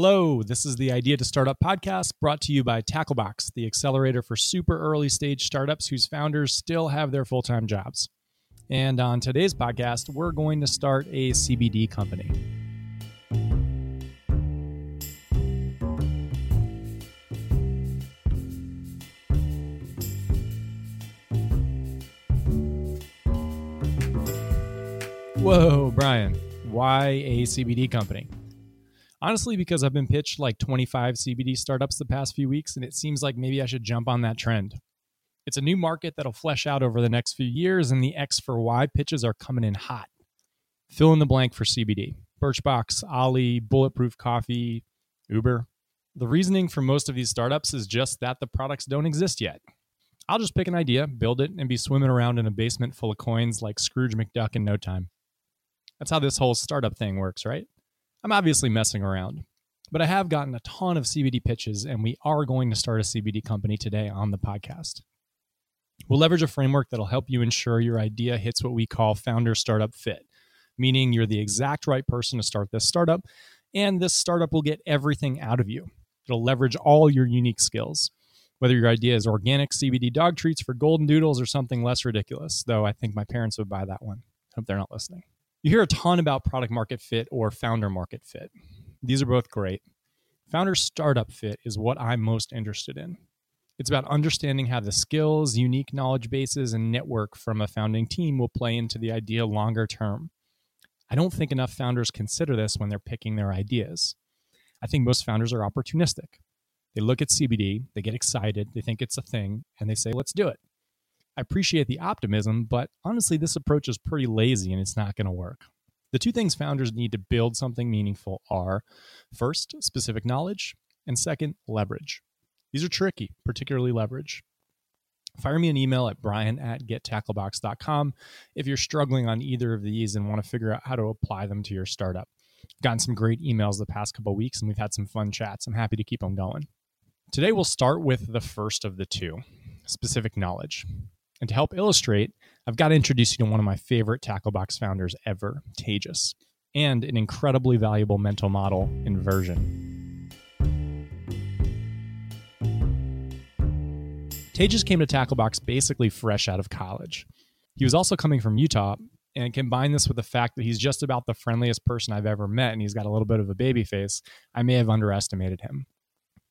Hello, this is the Idea to Startup podcast brought to you by Tacklebox, the accelerator for super early stage startups whose founders still have their full time jobs. And on today's podcast, we're going to start a CBD company. Whoa, Brian, why a CBD company? Honestly, because I've been pitched like 25 CBD startups the past few weeks, and it seems like maybe I should jump on that trend. It's a new market that'll flesh out over the next few years, and the X for Y pitches are coming in hot. Fill in the blank for CBD Birchbox, Ollie, Bulletproof Coffee, Uber. The reasoning for most of these startups is just that the products don't exist yet. I'll just pick an idea, build it, and be swimming around in a basement full of coins like Scrooge McDuck in no time. That's how this whole startup thing works, right? I'm obviously messing around, but I have gotten a ton of CBD pitches, and we are going to start a CBD company today on the podcast. We'll leverage a framework that'll help you ensure your idea hits what we call founder startup fit, meaning you're the exact right person to start this startup, and this startup will get everything out of you. It'll leverage all your unique skills. Whether your idea is organic CBD dog treats for golden doodles or something less ridiculous, though I think my parents would buy that one. I hope they're not listening. You hear a ton about product market fit or founder market fit. These are both great. Founder startup fit is what I'm most interested in. It's about understanding how the skills, unique knowledge bases, and network from a founding team will play into the idea longer term. I don't think enough founders consider this when they're picking their ideas. I think most founders are opportunistic. They look at CBD, they get excited, they think it's a thing, and they say, let's do it. I appreciate the optimism, but honestly, this approach is pretty lazy and it's not going to work. The two things founders need to build something meaningful are first, specific knowledge, and second, leverage. These are tricky, particularly leverage. Fire me an email at brian at gettacklebox.com if you're struggling on either of these and want to figure out how to apply them to your startup. Gotten some great emails the past couple weeks and we've had some fun chats. I'm happy to keep them going. Today, we'll start with the first of the two specific knowledge. And to help illustrate, I've got to introduce you to one of my favorite Tacklebox founders ever, Tejas, and an incredibly valuable mental model, inversion. Tejas came to Tacklebox basically fresh out of college. He was also coming from Utah, and combine this with the fact that he's just about the friendliest person I've ever met and he's got a little bit of a baby face, I may have underestimated him.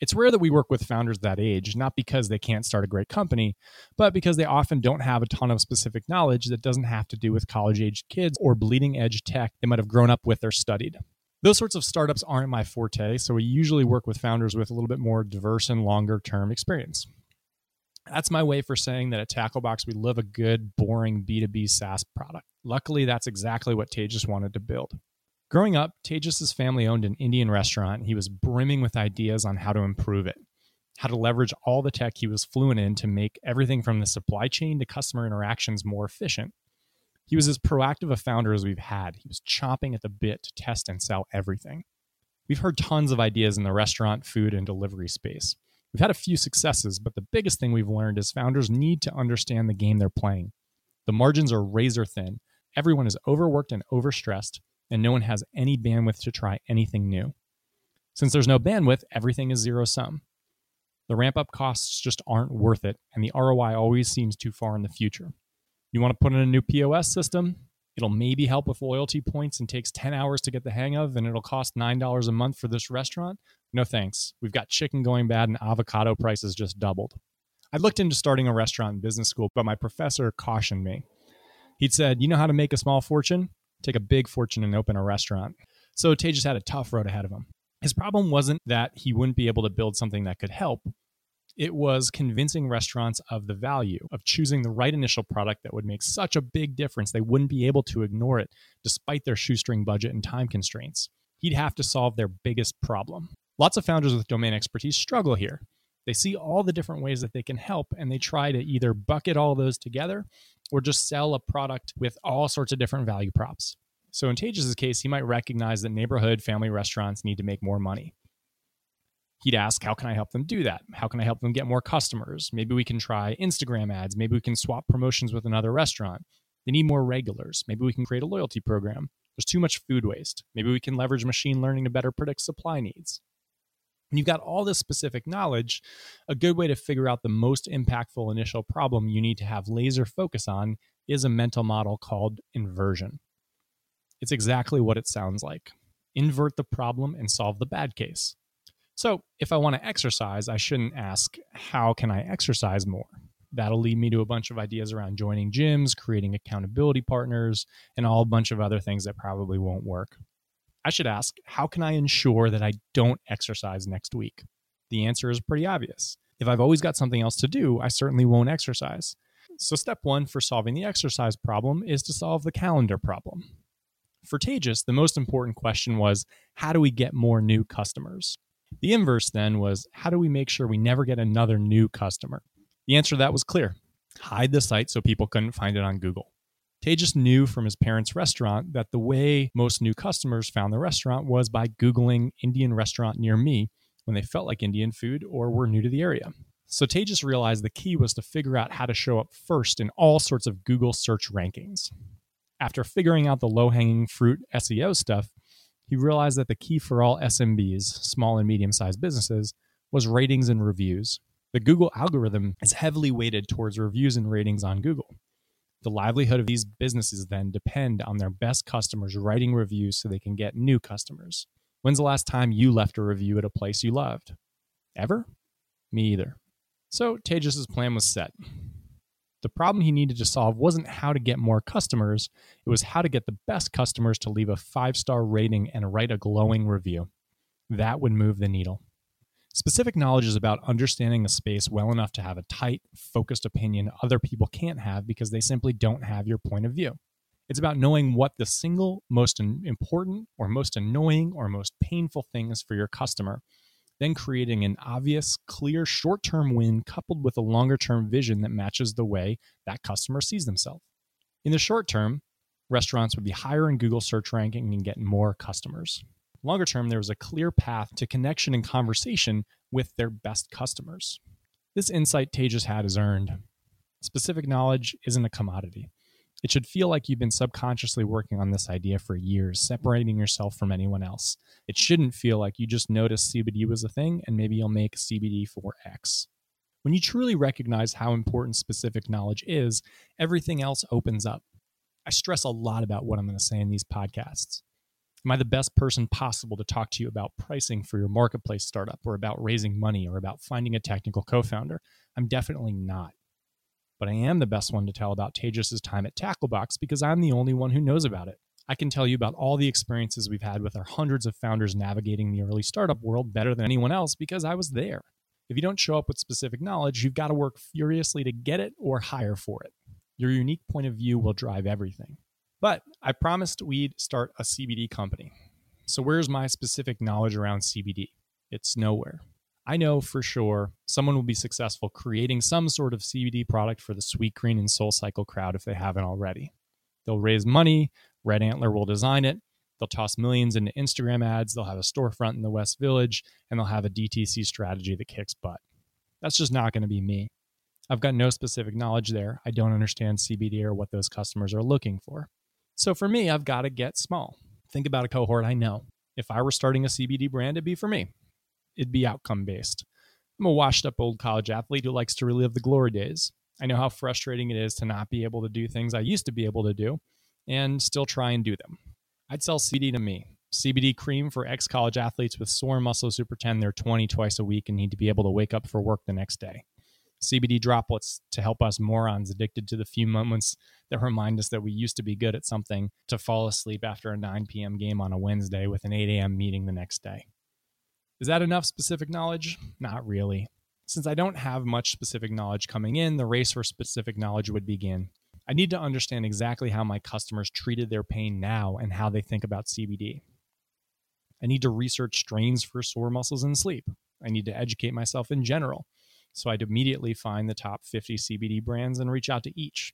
It's rare that we work with founders that age, not because they can't start a great company, but because they often don't have a ton of specific knowledge that doesn't have to do with college aged kids or bleeding edge tech they might have grown up with or studied. Those sorts of startups aren't my forte, so we usually work with founders with a little bit more diverse and longer term experience. That's my way for saying that at Tacklebox, we love a good, boring B2B SaaS product. Luckily, that's exactly what Tejas wanted to build. Growing up, Tejas' family owned an Indian restaurant. And he was brimming with ideas on how to improve it, how to leverage all the tech he was fluent in to make everything from the supply chain to customer interactions more efficient. He was as proactive a founder as we've had. He was chomping at the bit to test and sell everything. We've heard tons of ideas in the restaurant, food, and delivery space. We've had a few successes, but the biggest thing we've learned is founders need to understand the game they're playing. The margins are razor thin. Everyone is overworked and overstressed, and no one has any bandwidth to try anything new. Since there's no bandwidth, everything is zero sum. The ramp up costs just aren't worth it, and the ROI always seems too far in the future. You want to put in a new POS system? It'll maybe help with loyalty points and takes 10 hours to get the hang of, and it'll cost $9 a month for this restaurant? No thanks. We've got chicken going bad, and avocado prices just doubled. I looked into starting a restaurant in business school, but my professor cautioned me. He'd said, You know how to make a small fortune? Take a big fortune and open a restaurant. So Tejas had a tough road ahead of him. His problem wasn't that he wouldn't be able to build something that could help. It was convincing restaurants of the value of choosing the right initial product that would make such a big difference they wouldn't be able to ignore it despite their shoestring budget and time constraints. He'd have to solve their biggest problem. Lots of founders with domain expertise struggle here. They see all the different ways that they can help and they try to either bucket all those together or just sell a product with all sorts of different value props. So in Tejas' case, he might recognize that neighborhood family restaurants need to make more money. He'd ask, How can I help them do that? How can I help them get more customers? Maybe we can try Instagram ads. Maybe we can swap promotions with another restaurant. They need more regulars. Maybe we can create a loyalty program. There's too much food waste. Maybe we can leverage machine learning to better predict supply needs. When you've got all this specific knowledge, a good way to figure out the most impactful initial problem you need to have laser focus on is a mental model called inversion. It's exactly what it sounds like invert the problem and solve the bad case. So, if I want to exercise, I shouldn't ask, How can I exercise more? That'll lead me to a bunch of ideas around joining gyms, creating accountability partners, and all a bunch of other things that probably won't work. I should ask, how can I ensure that I don't exercise next week? The answer is pretty obvious. If I've always got something else to do, I certainly won't exercise. So, step one for solving the exercise problem is to solve the calendar problem. For Tejas, the most important question was how do we get more new customers? The inverse then was how do we make sure we never get another new customer? The answer to that was clear hide the site so people couldn't find it on Google. Tejas knew from his parents' restaurant that the way most new customers found the restaurant was by Googling Indian restaurant near me when they felt like Indian food or were new to the area. So Tejas realized the key was to figure out how to show up first in all sorts of Google search rankings. After figuring out the low hanging fruit SEO stuff, he realized that the key for all SMBs, small and medium sized businesses, was ratings and reviews. The Google algorithm is heavily weighted towards reviews and ratings on Google. The livelihood of these businesses then depend on their best customers writing reviews so they can get new customers. When's the last time you left a review at a place you loved? Ever? Me either. So Tejas' plan was set. The problem he needed to solve wasn't how to get more customers, it was how to get the best customers to leave a five star rating and write a glowing review. That would move the needle. Specific knowledge is about understanding a space well enough to have a tight, focused opinion other people can't have because they simply don't have your point of view. It's about knowing what the single most important or most annoying or most painful thing is for your customer, then creating an obvious, clear short term win coupled with a longer term vision that matches the way that customer sees themselves. In the short term, restaurants would be higher in Google search ranking and get more customers. Longer term, there was a clear path to connection and conversation with their best customers. This insight Tejas had is earned. Specific knowledge isn't a commodity. It should feel like you've been subconsciously working on this idea for years, separating yourself from anyone else. It shouldn't feel like you just noticed CBD was a thing and maybe you'll make CBD for X. When you truly recognize how important specific knowledge is, everything else opens up. I stress a lot about what I'm going to say in these podcasts. Am I the best person possible to talk to you about pricing for your marketplace startup or about raising money or about finding a technical co founder? I'm definitely not. But I am the best one to tell about Tejas' time at Tacklebox because I'm the only one who knows about it. I can tell you about all the experiences we've had with our hundreds of founders navigating the early startup world better than anyone else because I was there. If you don't show up with specific knowledge, you've got to work furiously to get it or hire for it. Your unique point of view will drive everything. But I promised we'd start a CBD company. So, where's my specific knowledge around CBD? It's nowhere. I know for sure someone will be successful creating some sort of CBD product for the Sweet Sweetgreen and Soul Cycle crowd if they haven't already. They'll raise money, Red Antler will design it, they'll toss millions into Instagram ads, they'll have a storefront in the West Village, and they'll have a DTC strategy that kicks butt. That's just not going to be me. I've got no specific knowledge there. I don't understand CBD or what those customers are looking for. So for me, I've got to get small. Think about a cohort I know. If I were starting a CBD brand, it'd be for me. It'd be outcome based. I'm a washed up old college athlete who likes to relive the glory days. I know how frustrating it is to not be able to do things I used to be able to do and still try and do them. I'd sell CBD to me. CBD cream for ex college athletes with sore muscles who pretend they're 20 twice a week and need to be able to wake up for work the next day. CBD droplets to help us morons addicted to the few moments that remind us that we used to be good at something to fall asleep after a 9 p.m. game on a Wednesday with an 8 a.m. meeting the next day. Is that enough specific knowledge? Not really. Since I don't have much specific knowledge coming in, the race for specific knowledge would begin. I need to understand exactly how my customers treated their pain now and how they think about CBD. I need to research strains for sore muscles and sleep. I need to educate myself in general. So I'd immediately find the top 50 CBD brands and reach out to each.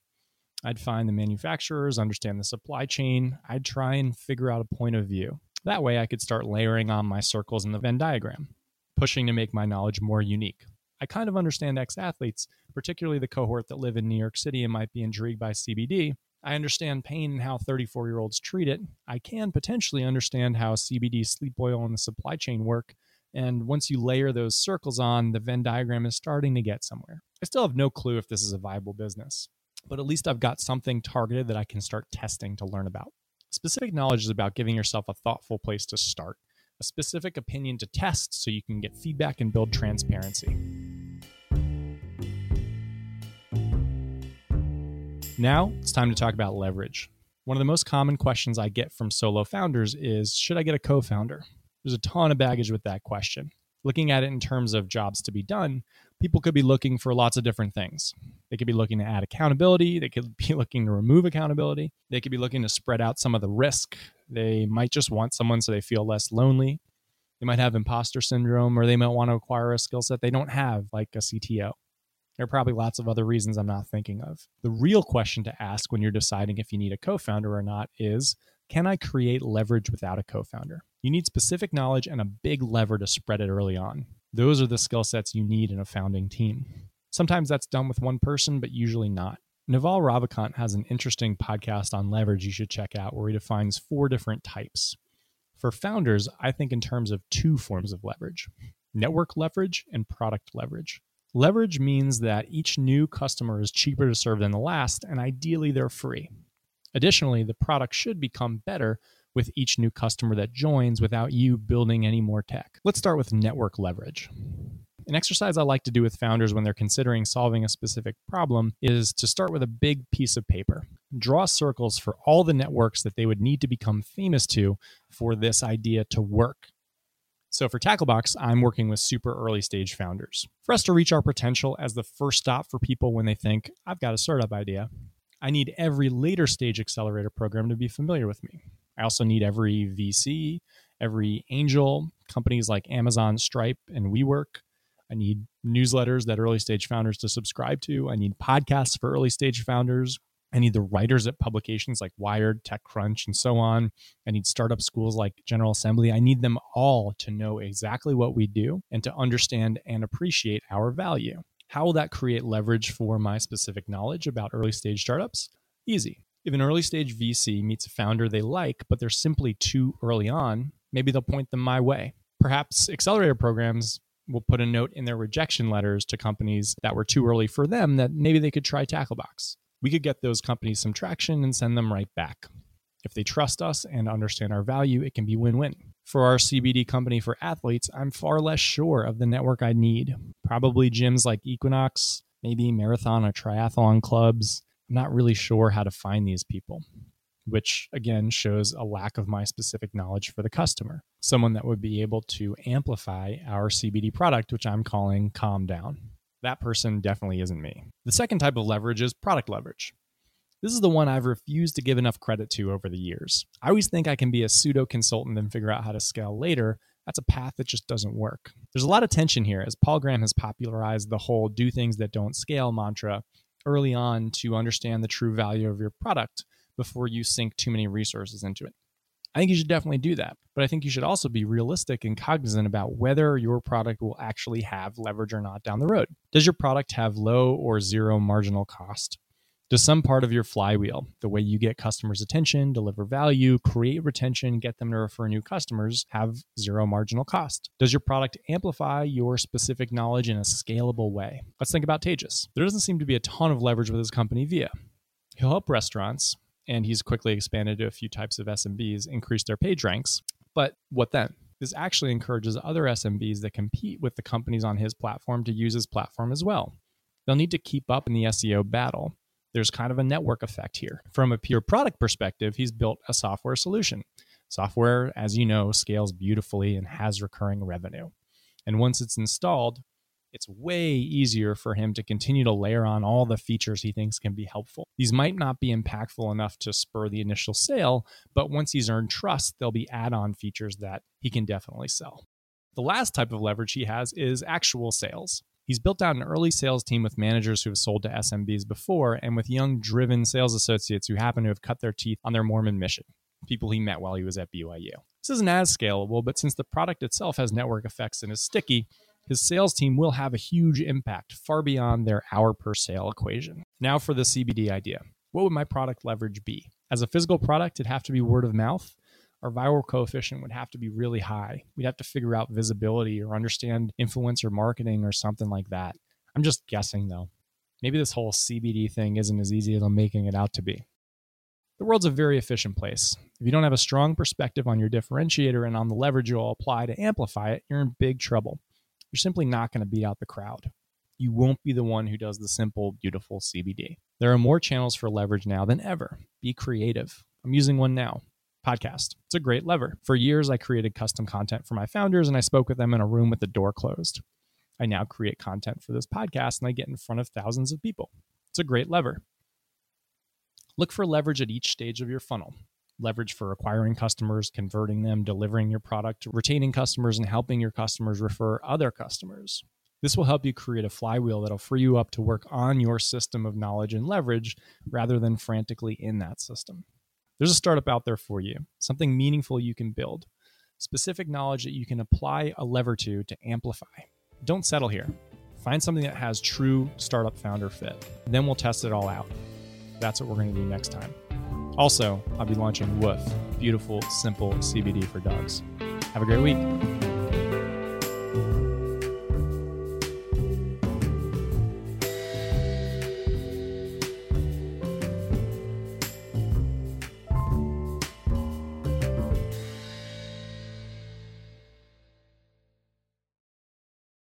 I'd find the manufacturers, understand the supply chain. I'd try and figure out a point of view. That way, I could start layering on my circles in the Venn diagram, pushing to make my knowledge more unique. I kind of understand ex athletes, particularly the cohort that live in New York City and might be intrigued by CBD. I understand pain and how 34 year olds treat it. I can potentially understand how CBD sleep oil and the supply chain work And once you layer those circles on, the Venn diagram is starting to get somewhere. I still have no clue if this is a viable business, but at least I've got something targeted that I can start testing to learn about. Specific knowledge is about giving yourself a thoughtful place to start, a specific opinion to test so you can get feedback and build transparency. Now it's time to talk about leverage. One of the most common questions I get from solo founders is Should I get a co founder? There's a ton of baggage with that question. Looking at it in terms of jobs to be done, people could be looking for lots of different things. They could be looking to add accountability. They could be looking to remove accountability. They could be looking to spread out some of the risk. They might just want someone so they feel less lonely. They might have imposter syndrome, or they might want to acquire a skill set they don't have, like a CTO. There are probably lots of other reasons I'm not thinking of. The real question to ask when you're deciding if you need a co founder or not is Can I create leverage without a co founder? You need specific knowledge and a big lever to spread it early on. Those are the skill sets you need in a founding team. Sometimes that's done with one person, but usually not. Naval Ravikant has an interesting podcast on leverage you should check out where he defines four different types. For founders, I think in terms of two forms of leverage network leverage and product leverage. Leverage means that each new customer is cheaper to serve than the last, and ideally they're free. Additionally, the product should become better with each new customer that joins without you building any more tech. Let's start with network leverage. An exercise I like to do with founders when they're considering solving a specific problem is to start with a big piece of paper. Draw circles for all the networks that they would need to become famous to for this idea to work. So for Tacklebox, I'm working with super early stage founders. For us to reach our potential as the first stop for people when they think, I've got a startup idea, I need every later stage accelerator program to be familiar with me. I also need every VC, every angel, companies like Amazon, Stripe, and WeWork. I need newsletters that early stage founders to subscribe to. I need podcasts for early stage founders. I need the writers at publications like Wired, TechCrunch, and so on. I need startup schools like General Assembly. I need them all to know exactly what we do and to understand and appreciate our value. How will that create leverage for my specific knowledge about early stage startups? Easy. If an early stage VC meets a founder they like, but they're simply too early on, maybe they'll point them my way. Perhaps accelerator programs will put a note in their rejection letters to companies that were too early for them that maybe they could try Tacklebox. We could get those companies some traction and send them right back. If they trust us and understand our value, it can be win win. For our CBD company for athletes, I'm far less sure of the network I need. Probably gyms like Equinox, maybe marathon or triathlon clubs, I'm not really sure how to find these people, which again shows a lack of my specific knowledge for the customer. Someone that would be able to amplify our CBD product, which I'm calling Calm Down. That person definitely isn't me. The second type of leverage is product leverage. This is the one I've refused to give enough credit to over the years. I always think I can be a pseudo consultant and figure out how to scale later. That's a path that just doesn't work. There's a lot of tension here as Paul Graham has popularized the whole do things that don't scale mantra early on to understand the true value of your product before you sink too many resources into it. I think you should definitely do that. But I think you should also be realistic and cognizant about whether your product will actually have leverage or not down the road. Does your product have low or zero marginal cost? Does some part of your flywheel, the way you get customers' attention, deliver value, create retention, get them to refer new customers, have zero marginal cost? Does your product amplify your specific knowledge in a scalable way? Let's think about Tejas. There doesn't seem to be a ton of leverage with his company Via. He'll help restaurants, and he's quickly expanded to a few types of SMBs, increase their page ranks. But what then? This actually encourages other SMBs that compete with the companies on his platform to use his platform as well. They'll need to keep up in the SEO battle there's kind of a network effect here. From a pure product perspective, he's built a software solution. Software, as you know, scales beautifully and has recurring revenue. And once it's installed, it's way easier for him to continue to layer on all the features he thinks can be helpful. These might not be impactful enough to spur the initial sale, but once he's earned trust, there'll be add on features that he can definitely sell. The last type of leverage he has is actual sales. He's built out an early sales team with managers who have sold to SMBs before and with young, driven sales associates who happen to have cut their teeth on their Mormon mission, people he met while he was at BYU. This isn't as scalable, but since the product itself has network effects and is sticky, his sales team will have a huge impact far beyond their hour per sale equation. Now for the CBD idea. What would my product leverage be? As a physical product, it'd have to be word of mouth. Our viral coefficient would have to be really high. We'd have to figure out visibility or understand influencer marketing or something like that. I'm just guessing though. Maybe this whole CBD thing isn't as easy as I'm making it out to be. The world's a very efficient place. If you don't have a strong perspective on your differentiator and on the leverage you'll apply to amplify it, you're in big trouble. You're simply not going to beat out the crowd. You won't be the one who does the simple, beautiful CBD. There are more channels for leverage now than ever. Be creative. I'm using one now podcast. It's a great lever. For years, I created custom content for my founders and I spoke with them in a room with the door closed. I now create content for this podcast and I get in front of thousands of people. It's a great lever. Look for leverage at each stage of your funnel leverage for acquiring customers, converting them, delivering your product, retaining customers, and helping your customers refer other customers. This will help you create a flywheel that'll free you up to work on your system of knowledge and leverage rather than frantically in that system. There's a startup out there for you, something meaningful you can build, specific knowledge that you can apply a lever to to amplify. Don't settle here. Find something that has true startup founder fit. Then we'll test it all out. That's what we're going to do next time. Also, I'll be launching Woof, beautiful, simple CBD for dogs. Have a great week.